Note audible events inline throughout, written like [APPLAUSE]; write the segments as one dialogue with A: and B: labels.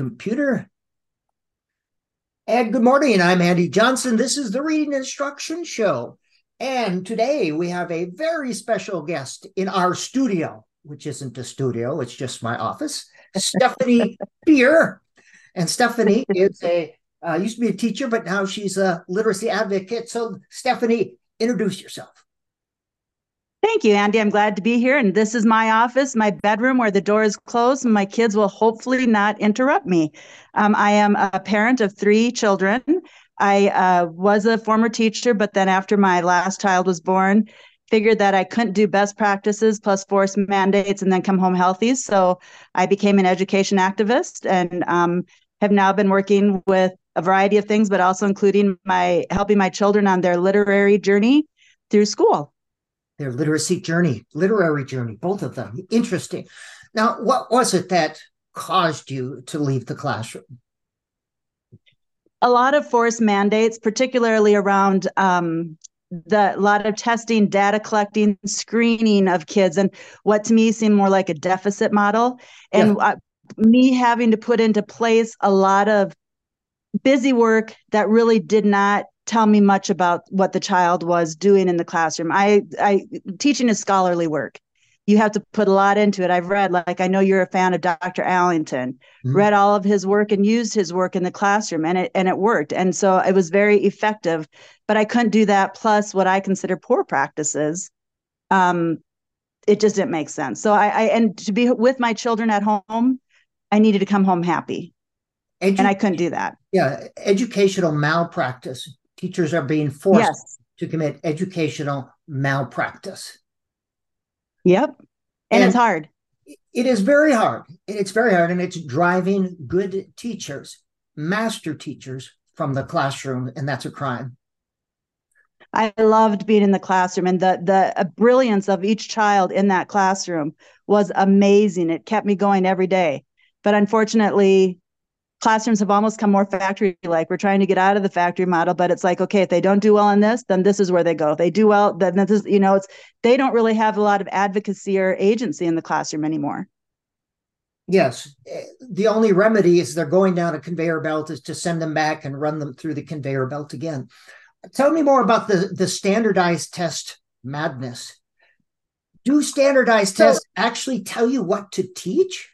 A: computer. And good morning. I'm Andy Johnson. This is the Reading Instruction Show. And today we have a very special guest in our studio, which isn't a studio, it's just my office, Stephanie [LAUGHS] Fuhr. And Stephanie is a uh, used to be a teacher, but now she's a literacy advocate. So, Stephanie, introduce yourself.
B: Thank you, Andy. I'm glad to be here. And this is my office, my bedroom where the door is closed, and my kids will hopefully not interrupt me. Um, I am a parent of three children. I uh, was a former teacher, but then after my last child was born, figured that I couldn't do best practices plus force mandates and then come home healthy. So I became an education activist and um, have now been working with a variety of things, but also including my helping my children on their literary journey through school
A: their literacy journey, literary journey, both of them. Interesting. Now, what was it that caused you to leave the classroom?
B: A lot of forced mandates, particularly around um, the lot of testing, data collecting, screening of kids, and what to me seemed more like a deficit model, and yeah. uh, me having to put into place a lot of busy work that really did not tell me much about what the child was doing in the classroom. I, I teaching is scholarly work. You have to put a lot into it. I've read, like I know you're a fan of Dr. Allington, mm-hmm. read all of his work and used his work in the classroom, and it and it worked. And so it was very effective. But I couldn't do that plus what I consider poor practices. Um, it just didn't make sense. So I, I and to be with my children at home, I needed to come home happy. Edu- and I couldn't do that.
A: Yeah, educational malpractice teachers are being forced yes. to commit educational malpractice.
B: Yep. And, and, it's hard.
A: It is very hard. It's very hard. And it's driving good teachers, master teachers from the classroom. And that's a crime.
B: I loved being in the classroom and the the uh, brilliance of each child in that classroom was amazing. It kept me going every day. But unfortunately, classrooms have almost come more factory like we're trying to get out of the factory model but it's like okay if they don't do well in this then this is where they go. If they do well then this is you know it's they don't really have a lot of advocacy or agency in the classroom anymore.
A: Yes. Eh, the only remedy is they're going down a conveyor belt is to send them back and run them through the conveyor belt again. Tell me more about the the standardized test madness. Do standardized so, tests actually tell you what to teach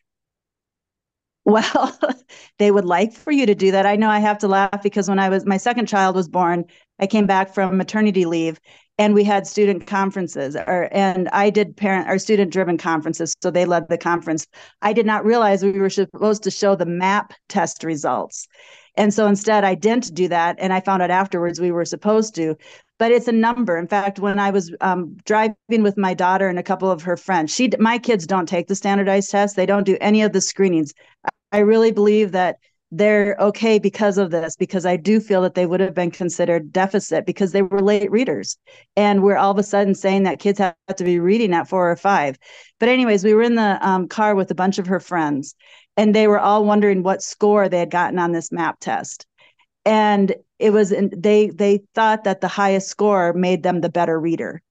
B: well, [LAUGHS] they would like for you to do that. I know I have to laugh because when I was my second child was born, I came back from maternity leave and we had student conferences or and I did parent or student driven conferences so they led the conference. I did not realize we were supposed to show the map test results. And so instead I didn't do that and I found out afterwards we were supposed to but it's a number. In fact, when I was um, driving with my daughter and a couple of her friends, she my kids don't take the standardized test. They don't do any of the screenings. I really believe that they're okay because of this because i do feel that they would have been considered deficit because they were late readers. And we're all of a sudden saying that kids have to be reading at four or five. But anyways we were in the um, car with a bunch of her friends and they were all wondering what score they had gotten on this map test. And it was they they thought that the highest score made them the better reader.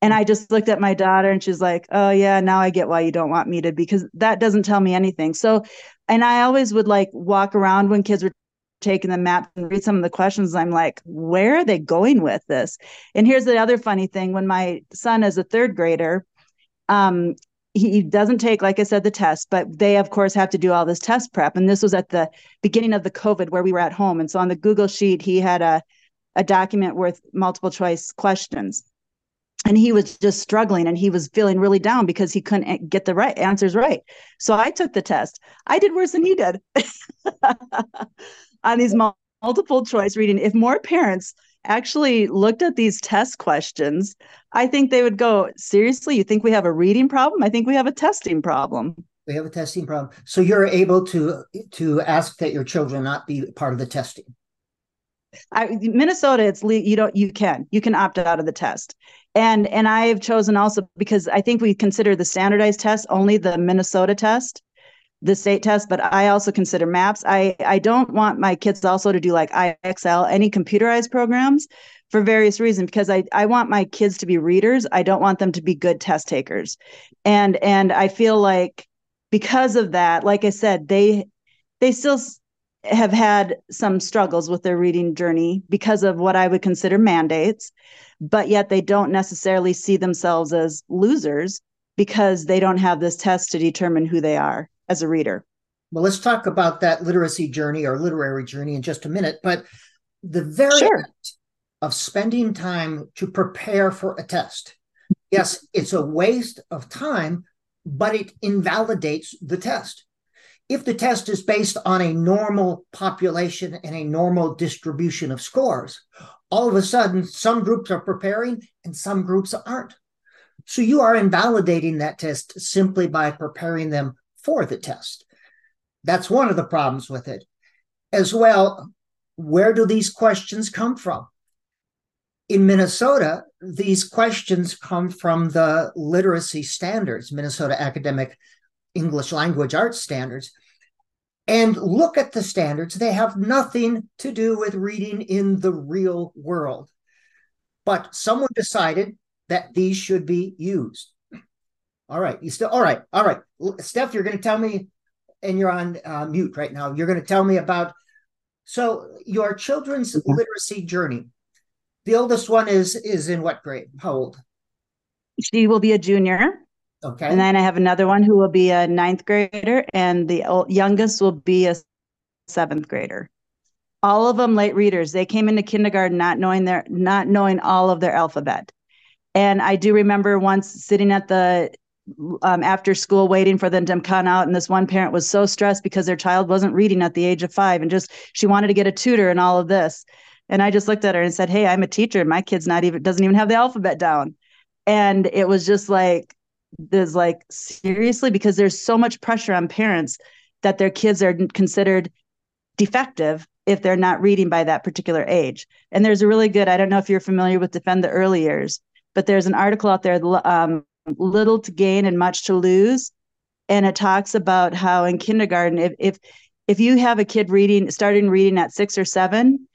B: And I just looked at my daughter and she's like, Oh, yeah, now I get why you don't want me to, because that doesn't tell me anything. So, and I always would like walk around when kids were taking the map and read some of the questions. I'm like, Where are they going with this? And here's the other funny thing when my son is a third grader, um, he doesn't take, like I said, the test, but they, of course, have to do all this test prep. And this was at the beginning of the COVID where we were at home. And so on the Google Sheet, he had a, a document with multiple choice questions and he was just struggling and he was feeling really down because he couldn't get the right answers right. So i took the test. I did worse than he did. [LAUGHS] On these multiple choice reading if more parents actually looked at these test questions i think they would go seriously you think we have a reading problem? I think we have a testing problem.
A: We have a testing problem. So you're able to to ask that your children not be part of the testing.
B: I, Minnesota, it's you don't you can you can opt out of the test, and and I have chosen also because I think we consider the standardized test only the Minnesota test, the state test, but I also consider maps. I I don't want my kids also to do like IXL any computerized programs for various reasons because I I want my kids to be readers. I don't want them to be good test takers, and and I feel like because of that, like I said, they they still have had some struggles with their reading journey because of what I would consider mandates, but yet they don't necessarily see themselves as losers because they don't have this test to determine who they are as a reader.
A: Well, let's talk about that literacy journey or literary journey in just a minute. But the very sure. act of spending time to prepare for a test, yes, it's a waste of time, but it invalidates the test. If the test is based on a normal population and a normal distribution of scores, all of a sudden some groups are preparing and some groups aren't. So you are invalidating that test simply by preparing them for the test. That's one of the problems with it. As well, where do these questions come from? In Minnesota, these questions come from the literacy standards, Minnesota Academic English Language Arts Standards. And look at the standards. They have nothing to do with reading in the real world. But someone decided that these should be used. All right. You still, all right. All right. Steph, you're going to tell me and you're on uh, mute right now. You're going to tell me about so your children's mm-hmm. literacy journey. The oldest one is is in what grade? How old?
B: She will be a junior.
A: Okay.
B: And then I have another one who will be a ninth grader, and the youngest will be a seventh grader. All of them late readers. They came into kindergarten not knowing their not knowing all of their alphabet. And I do remember once sitting at the um, after school waiting for them to come out and this one parent was so stressed because their child wasn't reading at the age of five and just she wanted to get a tutor and all of this and i just looked at her and said hey i'm a teacher and my kid's not even doesn't even have the alphabet down and it was just like there's like seriously because there's so much pressure on parents that their kids are considered defective if they're not reading by that particular age. And there's a really good i don't know if you're familiar with defend the early years but there's an article out there um, little to gain and much to lose. And it talks about how in kindergarten if if if you have a kid reading starting reading at 6 or 7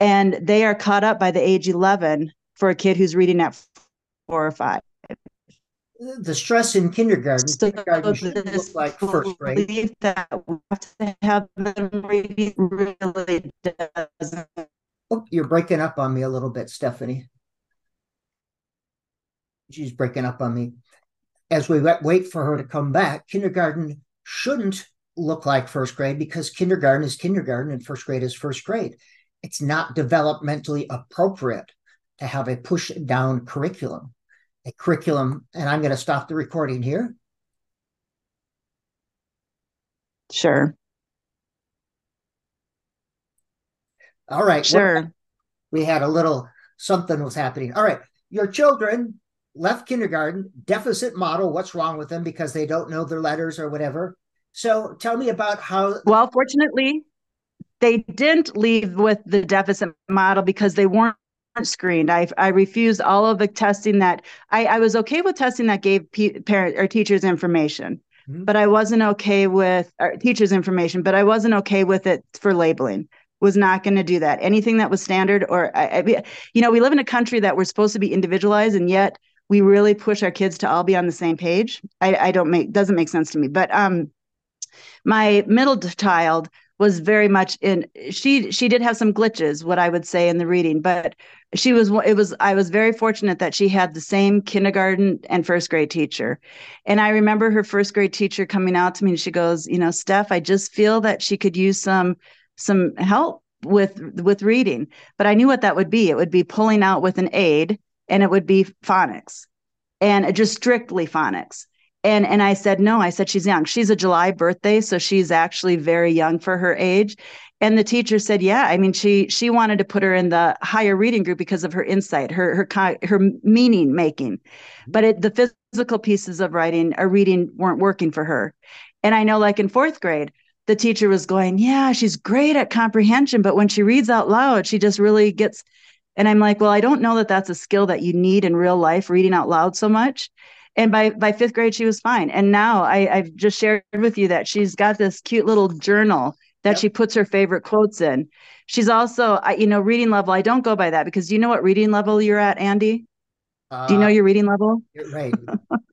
B: and they are caught up by the age 11 for a kid who's reading at 4 or 5
A: the stress in kindergarten, so kindergarten should look like first grade. Believe That we have to have them really doesn't. Oh, you're breaking up on me a little bit, Stephanie she's breaking up on me. As we wait for her to come back, kindergarten shouldn't look like first grade because kindergarten is kindergarten and first grade is first grade. It's not developmentally appropriate to have a push down curriculum. A curriculum, and I'm going to stop the recording here.
B: Sure.
A: All right.
B: Sure.
A: We had a little something was happening. All right. Your children left kindergarten, deficit model, what's wrong with them because they don't know their letters or whatever. So tell me about how.
B: Well, fortunately, they didn't leave with the deficit model because they weren't screened. I I refused all of the testing that I, I was okay with testing that gave p- parent or teachers information, mm-hmm. but I wasn't okay with teachers information, but I wasn't okay with it for labeling. Was not going to do that. Anything that was standard or I, I, you know, we live in a country that we're supposed to be individualized, and yet we really push our kids to all be on the same page. I, I don't make doesn't make sense to me. But um, my middle child was very much in she she did have some glitches what i would say in the reading but she was it was i was very fortunate that she had the same kindergarten and first grade teacher and i remember her first grade teacher coming out to me and she goes you know steph i just feel that she could use some some help with with reading but i knew what that would be it would be pulling out with an aid and it would be phonics and just strictly phonics. And and I said no. I said she's young. She's a July birthday, so she's actually very young for her age. And the teacher said, "Yeah, I mean, she she wanted to put her in the higher reading group because of her insight, her her her meaning making, but it, the physical pieces of writing or reading weren't working for her." And I know, like in fourth grade, the teacher was going, "Yeah, she's great at comprehension, but when she reads out loud, she just really gets and I'm like, well, I don't know that that's a skill that you need in real life, reading out loud so much. And by by fifth grade, she was fine. And now I, I've just shared with you that she's got this cute little journal that yep. she puts her favorite quotes in. She's also, you know, reading level. I don't go by that because do you know what reading level you're at, Andy? Uh, do you know uh, your reading level?
A: right.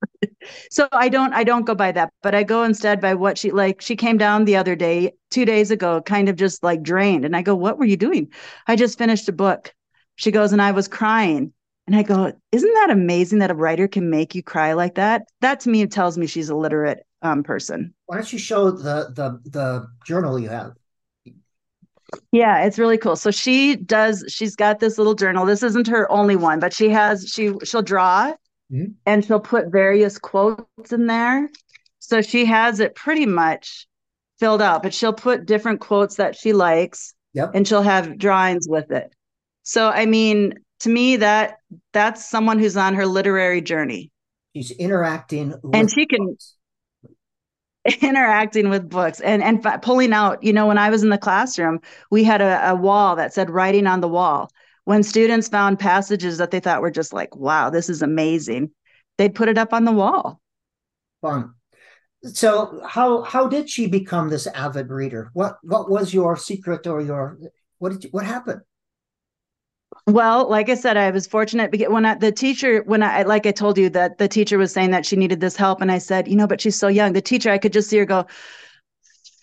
A: [LAUGHS]
B: so I don't I don't go by that, but I go instead by what she like. She came down the other day, two days ago, kind of just like drained, and I go, "What were you doing?" I just finished a book. She goes, and I was crying. And I go, isn't that amazing that a writer can make you cry like that? That to me tells me she's a literate um, person.
A: Why don't you show the the the journal you have?
B: Yeah, it's really cool. So she does. She's got this little journal. This isn't her only one, but she has. She she'll draw, mm-hmm. and she'll put various quotes in there. So she has it pretty much filled out, but she'll put different quotes that she likes.
A: Yep.
B: And she'll have drawings with it. So I mean, to me that that's someone who's on her literary journey.
A: She's interacting
B: and she can books. [LAUGHS] interacting with books. And and pulling out you know when i was in the classroom we had a, a wall that said writing on the wall. When students found passages that they thought were just like wow this is amazing they'd put it up on the wall.
A: Fun. So how how did she become this avid reader? What what was your secret or your what did you, what happened
B: well, like I said, I was fortunate because when I, the teacher, when I, like I told you that the teacher was saying that she needed this help. And I said, you know, but she's so young. The teacher, I could just see her go,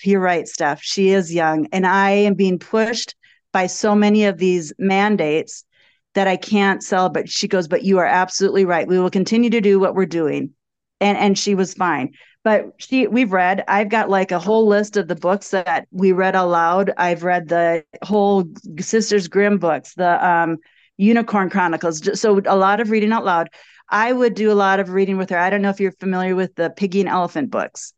B: you're right, Steph. She is young. And I am being pushed by so many of these mandates that I can't sell. But she goes, but you are absolutely right. We will continue to do what we're doing. And, and she was fine but she we've read i've got like a whole list of the books that we read aloud. I've read the whole sisters grimm books the um, unicorn chronicles. So a lot of reading out loud. I would do a lot of reading with her. I don't know if you're familiar with the piggy and elephant books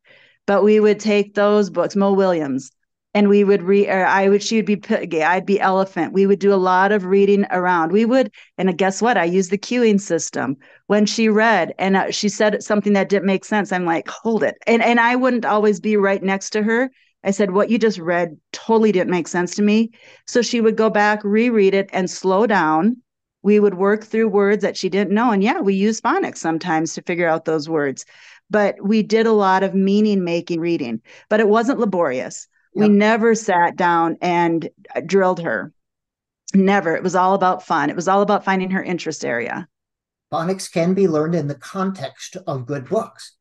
B: but we would take those books Mo Willems and we would read or i would she would be i'd be elephant. We would do a lot of reading around. We would and guess what? I used the cueing system when she read and uh, she said something that didn't make sense. I'm like hold it. And and i wouldn't always be right next to her. I said what you just read totally didn't make sense to me. So she would go back reread it and slow down. We would work through words that she didn't know and yeah we use phonics sometimes to figure out those words. But we did a lot of meaning making reading but it wasn't laborious yep. we never sat down and uh, drilled her never it was all about fun it was all about finding her interest area
A: Phonics can be learned in the context of good books.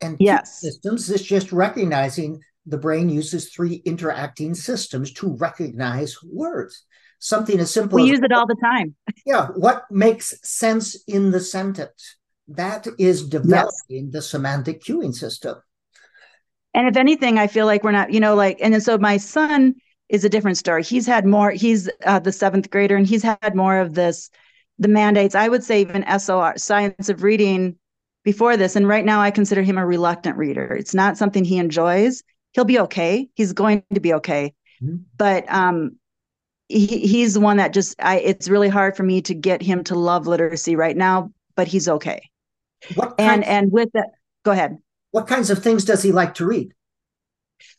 A: And
B: yes.
A: systems is just recognizing the brain uses three interacting systems to recognize words. Something as simple as
B: we
A: as,
B: use it all the time.
A: yeah, what makes sense in the sentence? That is developing yes. the semantic cueing system.
B: And if anything, I feel like we're not, you know, like, and then so my son is a different story. He's had more, he's uh, the seventh grader, and he's had more of this the mandates. I would say even SOR, science of reading, before this. And right now, I consider him a reluctant reader. It's not something he enjoys. He'll be okay. He's going to be okay. Mm-hmm. But um, he, he's the one that just, I, it's really hard for me to get him to love literacy right now, but he's okay. What and, and with that, go ahead.
A: What kinds of things does he like to read?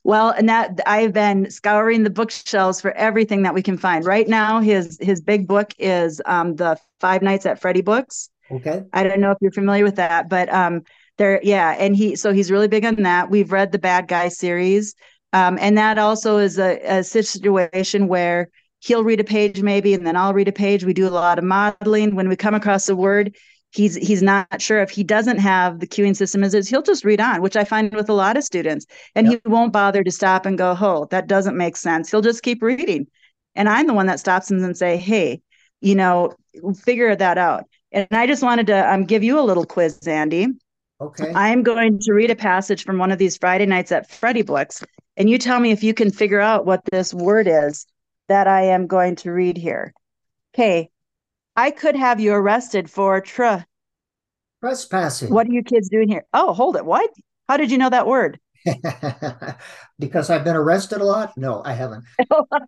B: Well, and that I've been scouring the bookshelves for everything that we can find. Right now, his his big book is um, the Five Nights at Freddy books.
A: Okay.
B: I don't know if you're familiar with that, but um, there, yeah, and he so he's really big on that. We've read the Bad Guy series, um, and that also is a, a situation where he'll read a page maybe, and then I'll read a page. We do a lot of modeling. When we come across a word, he's he's not sure if he doesn't have the cueing system as is he'll just read on which i find with a lot of students. And yep. he won't bother to stop and go oh that doesn't make sense. He'll just keep reading. And i'm the one that stops him and say hey you know figure that out. And i just wanted to um, give you a little quiz andy.
A: Okay.
B: I'm going to read a passage from one of these friday nights at freddy books and you tell me if you can figure out what this word is that i am going to read here. Okay I could have you arrested for tr-
A: trespassing.
B: What are you kids doing here? Oh, hold it. What? How did you know that word? [LAUGHS]
A: because I've been arrested a lot? No, I haven't.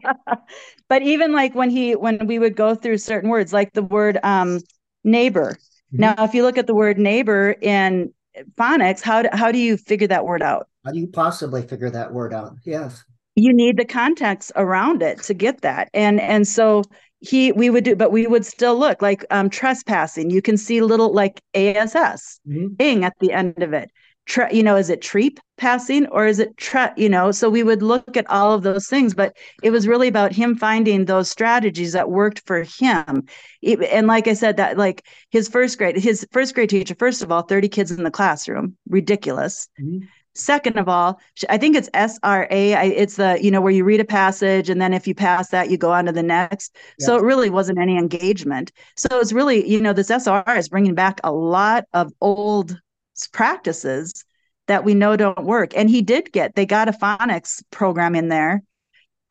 A: [LAUGHS]
B: but even like when he when we would go through certain words, like the word um neighbor. Mm-hmm. Now, if you look at the word neighbor in phonics, how do, how do you figure that word out?
A: How do you possibly figure that word out? Yes.
B: You need the context around it to get that. And and so he we would do but we would still look like um trespassing you can see little like ass mm-hmm. ing at the end of it tre- you know, is it treep passing or is it tre- you know? So we would look at all of those things, but it was really about him finding those strategies that worked for him. It, and like I said, that like his first grade, his first grade teacher, first of all, 30 kids in the classroom, ridiculous. Mm-hmm. Second of all, I think it's SRA. It's the, you know, where you read a passage and then if you pass that, you go on to the next. So it really wasn't any engagement. So it's really, you know, this SR is bringing back a lot of old practices that we know don't work. And he did get, they got a phonics program in there.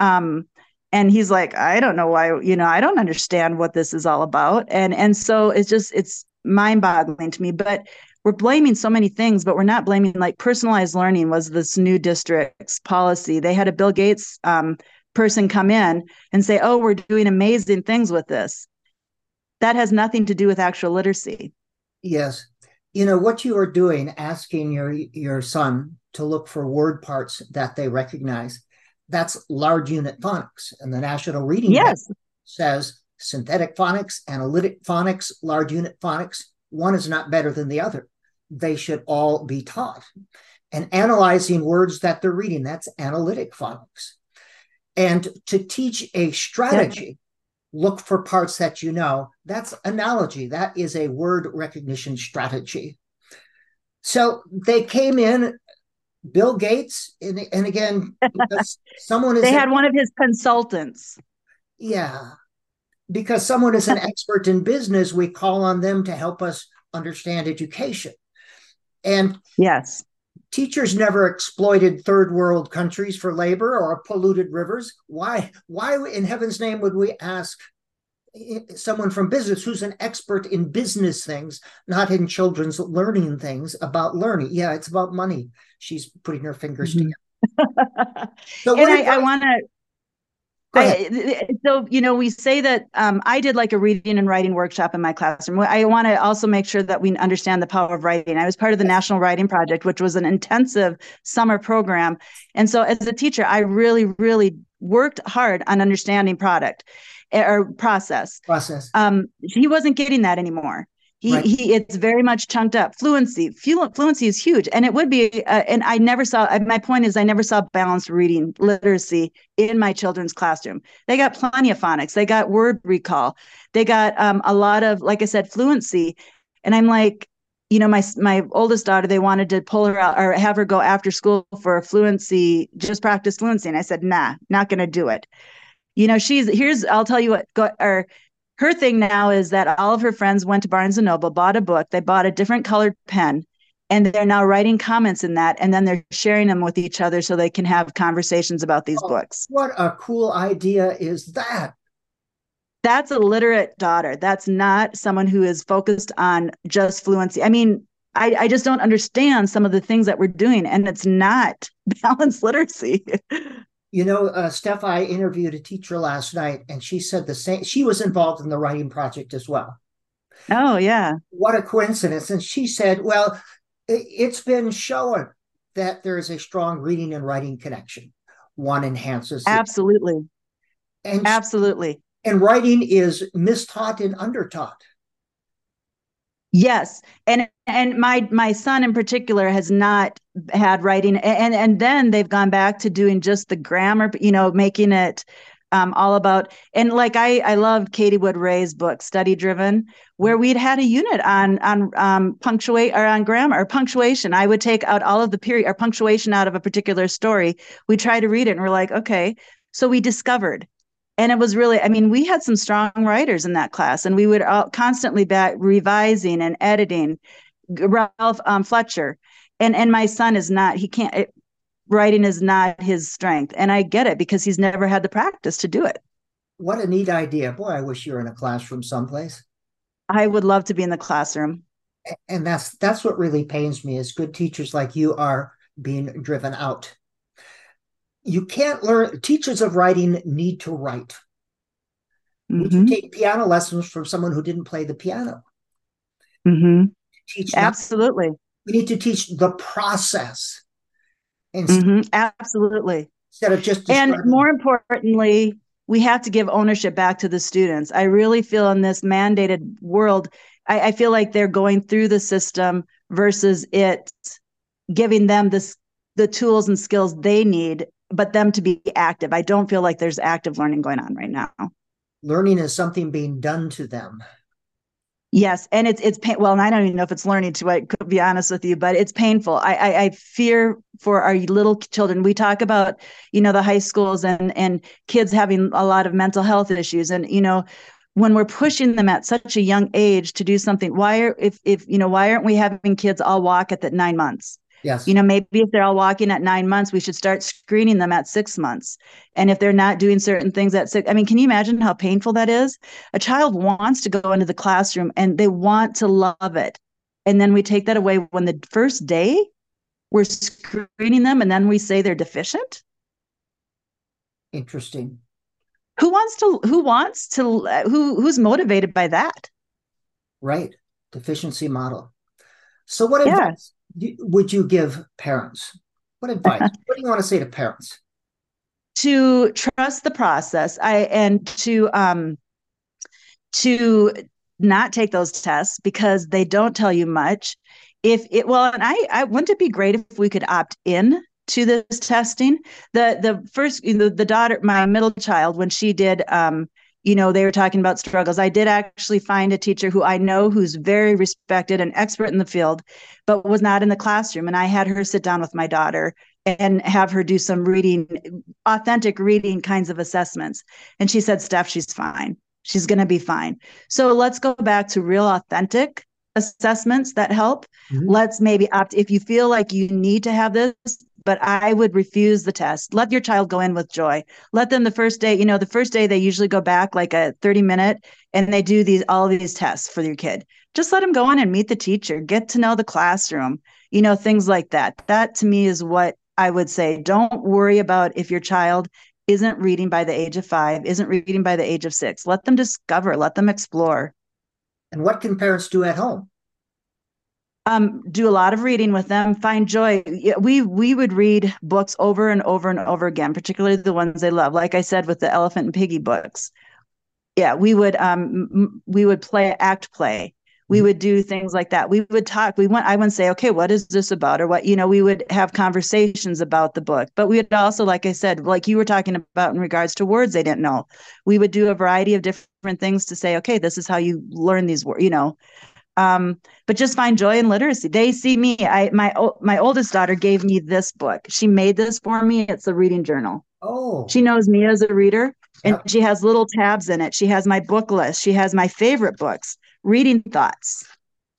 B: Um, and he's like, I don't know why, you know, I don't understand what this is all about. And and so it's just it's mind-boggling to me. But we're blaming so many things, but we're not blaming like personalized learning was this new district's policy. They had a Bill Gates um, person come in and say, "Oh, we're doing amazing things with this." That has nothing to do with actual literacy.
A: Yes, you know what you are doing asking your your son to look for word parts that they recognize that's large unit phonics and the national reading
B: yes
A: says synthetic phonics analytic phonics large unit phonics one is not better than the other they should all be taught and analyzing words that they're reading that's analytic phonics and to teach a strategy look for parts that you know. That's analogy. That is a word recognition strategy. So they came in, Bill Gates, and, and again, [LAUGHS] someone is.
B: they had one of his consultants.
A: Yeah. Because someone is an expert in business, we call on them to help us understand education. And
B: yes,
A: teachers never exploited third world countries for labor or polluted rivers. Why why in heaven's name would we ask someone from business who's an expert in business things not in children's learning things about learning? Yeah it's about money. She's putting her fingers mm-hmm.
B: together. [LAUGHS] So and i, I want to I, so you know we say that um, i did like a reading and writing workshop in my classroom. I want to also make sure that we understand the power of writing. I was part of the national writing project which was an intensive summer program. And so as a teacher i really really worked hard on understanding product eh, or process.
A: Process.
B: Um, he wasn't getting that anymore he, right. he it's very much chunked up. Fluency, fluency is huge, and it would be. Uh, and I never saw. Uh, my point is, I never saw balanced reading literacy in my children's classroom. They got plenty of phonics. They got word recall. They got um, a lot of, like I said, fluency. And I'm like, you know, my my oldest daughter, they wanted to pull her out or have her go after school for fluency, just practice fluency, and I said, nah, not going to do it. You know, she's here's. I'll tell you what. Go, or her thing now is that all of her friends went to Barnes and Noble, bought a book, they bought a different colored pen, and they're now writing comments in that, and then they're sharing them with each other so they can have conversations about these oh, books.
A: What a cool idea is that!
B: That's a literate daughter. That's not someone who is focused on just fluency. I mean, I, I just don't understand some of the things that we're doing, and it's not [LAUGHS] balanced literacy.
A: You know, uh, Steph, I interviewed a teacher last night, and she said the same. She was involved in the writing project as well.
B: Oh, yeah.
A: What a coincidence. And she said, well, it's been shown that there is a strong reading and writing connection. One enhances.
B: Absolutely. And Absolutely.
A: And writing is mistaught and undertaught.
B: Yes, and and my my son in particular has not had writing, and and then they've gone back to doing just the grammar, you know, making it um, all about and like I I loved Katie Wood Ray's book Study Driven, where we'd had a unit on on um, punctuate or on grammar or punctuation. I would take out all of the period or punctuation out of a particular story. We try to read it, and we're like, okay, so we discovered and it was really i mean we had some strong writers in that class and we would all constantly be revising and editing. Ralph um, fletcher. And and my son is not he can't it, writing is not his strength and i get it because he's never had the practice to do it.
A: What a neat idea. Boy i wish you were in a classroom someplace.
B: I would love to be in the classroom.
A: And that's that's what really pains me is good teachers like you are being driven out you can't learn teachers of writing need to write. Mm-hmm. you take piano lessons from someone who didn't play the piano.
B: Mm-hmm. teach absolutely.
A: We need to teach the process
B: mm-hmm. absolutely.
A: instead of just
B: and more importantly we have to give ownership back to the students. I really feel in this mandated world I, I feel like they're going through the system versus it giving them this the tools and skills they need but them to be active i don't feel like there's active learning going on right now
A: learning is something being done to them
B: Yes, and it's it's pain. Well, and I don't even know if it's learning to. I could be honest with you, but it's painful. I, I I fear for our little children. We talk about you know the high schools and and kids having a lot of mental health issues, and you know when we're pushing them at such a young age to do something. Why are if if you know why aren't we having kids all walk at the nine months?
A: Yes.
B: You know, maybe if they're all walking at nine months, we should start screening them at six months. And if they're not doing certain things at six, I mean, can you imagine how painful that is? A child wants to go into the classroom and they want to love it. And then we take that away when the first day we're screening them and then we say they're deficient.
A: Interesting.
B: Who wants to, who wants to, who, who's motivated by that?
A: Right. Deficiency model. So what yeah. advice would you give parents? What advice? [LAUGHS] what do you want to say to parents?
B: To trust the process. I and to um to not take those tests because they don't tell you much. If it well, and I, I wouldn't it be great if we could opt in to this testing? The the first the, the daughter, my middle child, when she did um you know, they were talking about struggles. I did actually find a teacher who I know who's very respected and expert in the field, but was not in the classroom. And I had her sit down with my daughter and have her do some reading, authentic reading kinds of assessments. And she said, Steph, she's fine. She's going to be fine. So let's go back to real authentic assessments that help. Mm-hmm. Let's maybe opt if you feel like you need to have this, but I would refuse the test. Let your child go in with joy. Let them the first day, you know, the first day they usually go back like a 30 minute and they do these all these tests for your kid. Just let them go in and meet the teacher, get to know the classroom, you know, things like that. That to me is what I would say. Don't worry about if your child isn't reading by the age of 5, isn't reading by the age of 6. Let them discover, let them explore.
A: And what can parents do at home?
B: Um, do a lot of reading with them find joy. We we would read books over and over and over again particularly the ones they love. Like i said with the elephant and piggy books. Yeah we would um we would play act play. We would do things like that. We would talk. We went i would say okay what is this about? or what you know we would have conversations about the book. But we would also like i said like you were talking about in regards to words they didn't know. We would do a variety of different things to say okay this is how you learn these words you know um, but just find joy in literacy. They see me. I my my oldest daughter gave me this book. She made this for me. It's a reading journal.
A: Oh,
B: she knows me as a reader, and yep. she has little tabs in it. She has my book list. She has my favorite books, reading thoughts.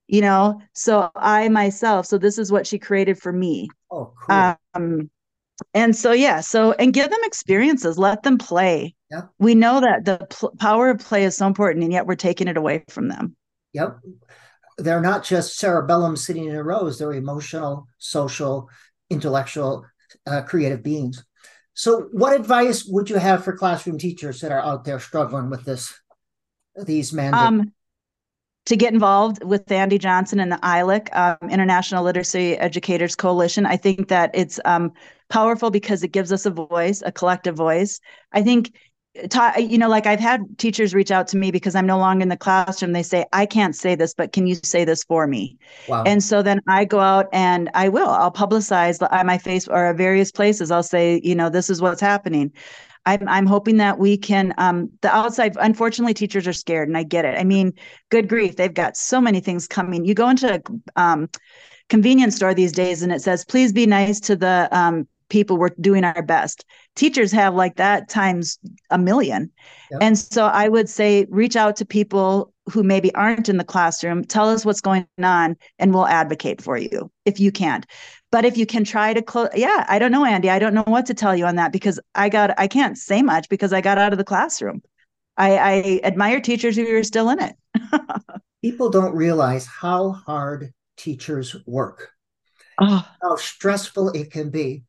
B: You know, so I myself. So this is what she created for me.
A: Oh, cool.
B: Um, and so yeah, so and give them experiences. Let them play.
A: Yep.
B: We know that the pl- power of play is so important, and yet we're taking it away from them.
A: Yep they're not just cerebellum sitting in rows, they're emotional, social, intellectual, uh, creative beings. So, what advice would you have for classroom teachers that are out there struggling with this, these mandates? Um,
B: to get involved with Andy Johnson and the ILEC, um, International Literacy Educators Coalition. I think that it's um, powerful because it gives us a voice, a collective voice. I think ta- you know like i've had teachers reach out to me because i'm no longer in the classroom. They say i can't say this but can you say this for me? Wow. and so then i go out and i will i'll publicize on my face or various places. I'll say you know this is what's happening. I'm, I'm hoping that we can um, the outside unfortunately teachers are scared and i get it. I mean good grief they've got so many things coming. You go into a um, convenience store these days and it says please be nice to the um, people we're doing our best. Teachers have like that times a million. Yep. and so i would say reach out to people who maybe aren't in the classroom tell us what's going on and we'll advocate for you if you can't. But if you can try to close yeah i don't know andy i don't know what to tell you on that because i got i can't say much because i got out of the classroom. I, I admire teachers who are still in it. [LAUGHS]
A: People don't realize how hard teachers work. Oh. how stressful it can be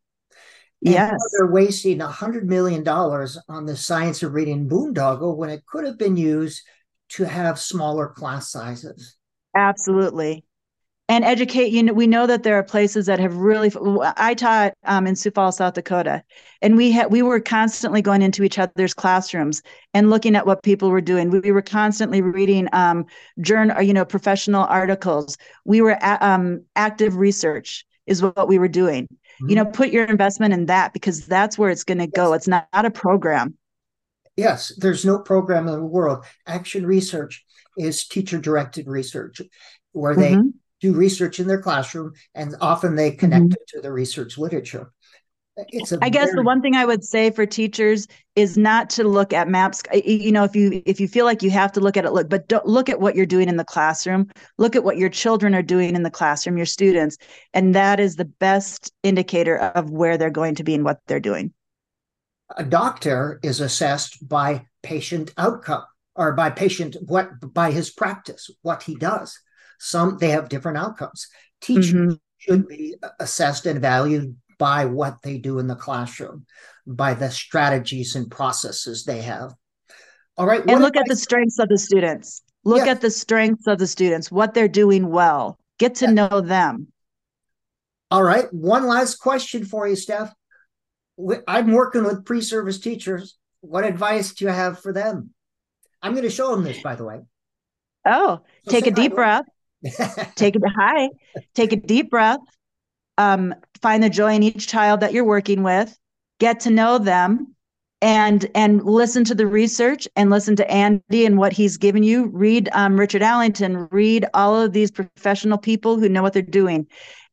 B: yes.
A: they're wasting a hundred million dollars on the science of reading boondoggle when it could have been used to have smaller class sizes.
B: Absolutely. And educate, you know, we know that there are places that have really. I taught um, in Sioux Falls, South Dakota, and we had we were constantly going into each other's classrooms and looking at what people were doing. We were constantly reading um, journal, you know, professional articles. We were a, um, active research is what we were doing. Mm-hmm. You know, put your investment in that because that's where it's going to go. It's not, not a program.
A: Yes, there's no program in the world. Action research is teacher directed research where they mm-hmm. do research in their classroom and often they connect mm-hmm. it to the research literature.
B: It's I guess the one thing I would say for teachers is not to look at maps. You know, if you if you feel like you have to look at it, look, but don't look at what you're doing in the classroom. Look at what your children are doing in the classroom, your students, and that is the best indicator of where they're going to be and what they're doing.
A: A doctor is assessed by patient outcome or by patient what by his practice, what he does. Some they have different outcomes. Teachers mm-hmm. should be assessed and valued by what they do in the classroom, by the strategies and processes they have. All right.
B: And look at I... the strengths of the students. Look at the strengths of the students, what they're doing well. Get to know them.
A: All right. One last question for you, Steph. I'm working with pre service teachers. What advice do you have for them? I'm going to show them this, by the way.
B: Oh, so take a deep breath. take a high. Take a deep breath. Um, find the joy in each child that you're working with. Get to know them, and and listen to the research and listen to Andy and what he's given you. Read um, Richard Allington. Read all of these professional people who know what they're doing.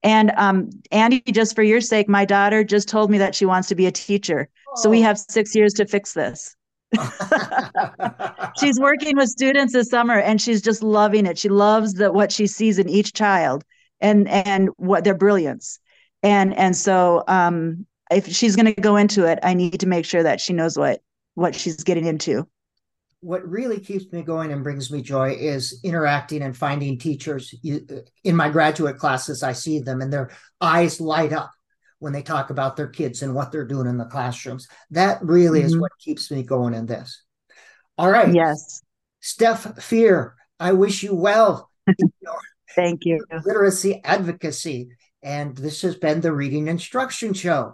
B: And um, Andy, just for your sake, my daughter just told me that she wants to be a teacher. Oh. So we oh. have six years to fix this. [LAUGHS] she's working with students this summer and she's just loving it. She loves that what she sees in each child and and what their brilliance. And and so um if she's going to go into it, I need to make sure that she knows what what she's getting into.
A: What really keeps me going and brings me joy is interacting and finding teachers. In my graduate classes, I see them and their eyes light up when they talk about their kids and what they're doing in the classrooms. That really mm-hmm. is what keeps me going in this. All right.
B: Yes.
A: Steph Fuhr, I wish you well. [LAUGHS]
B: Thank you.
A: Literacy advocacy. And this has been the Reading Instruction Show.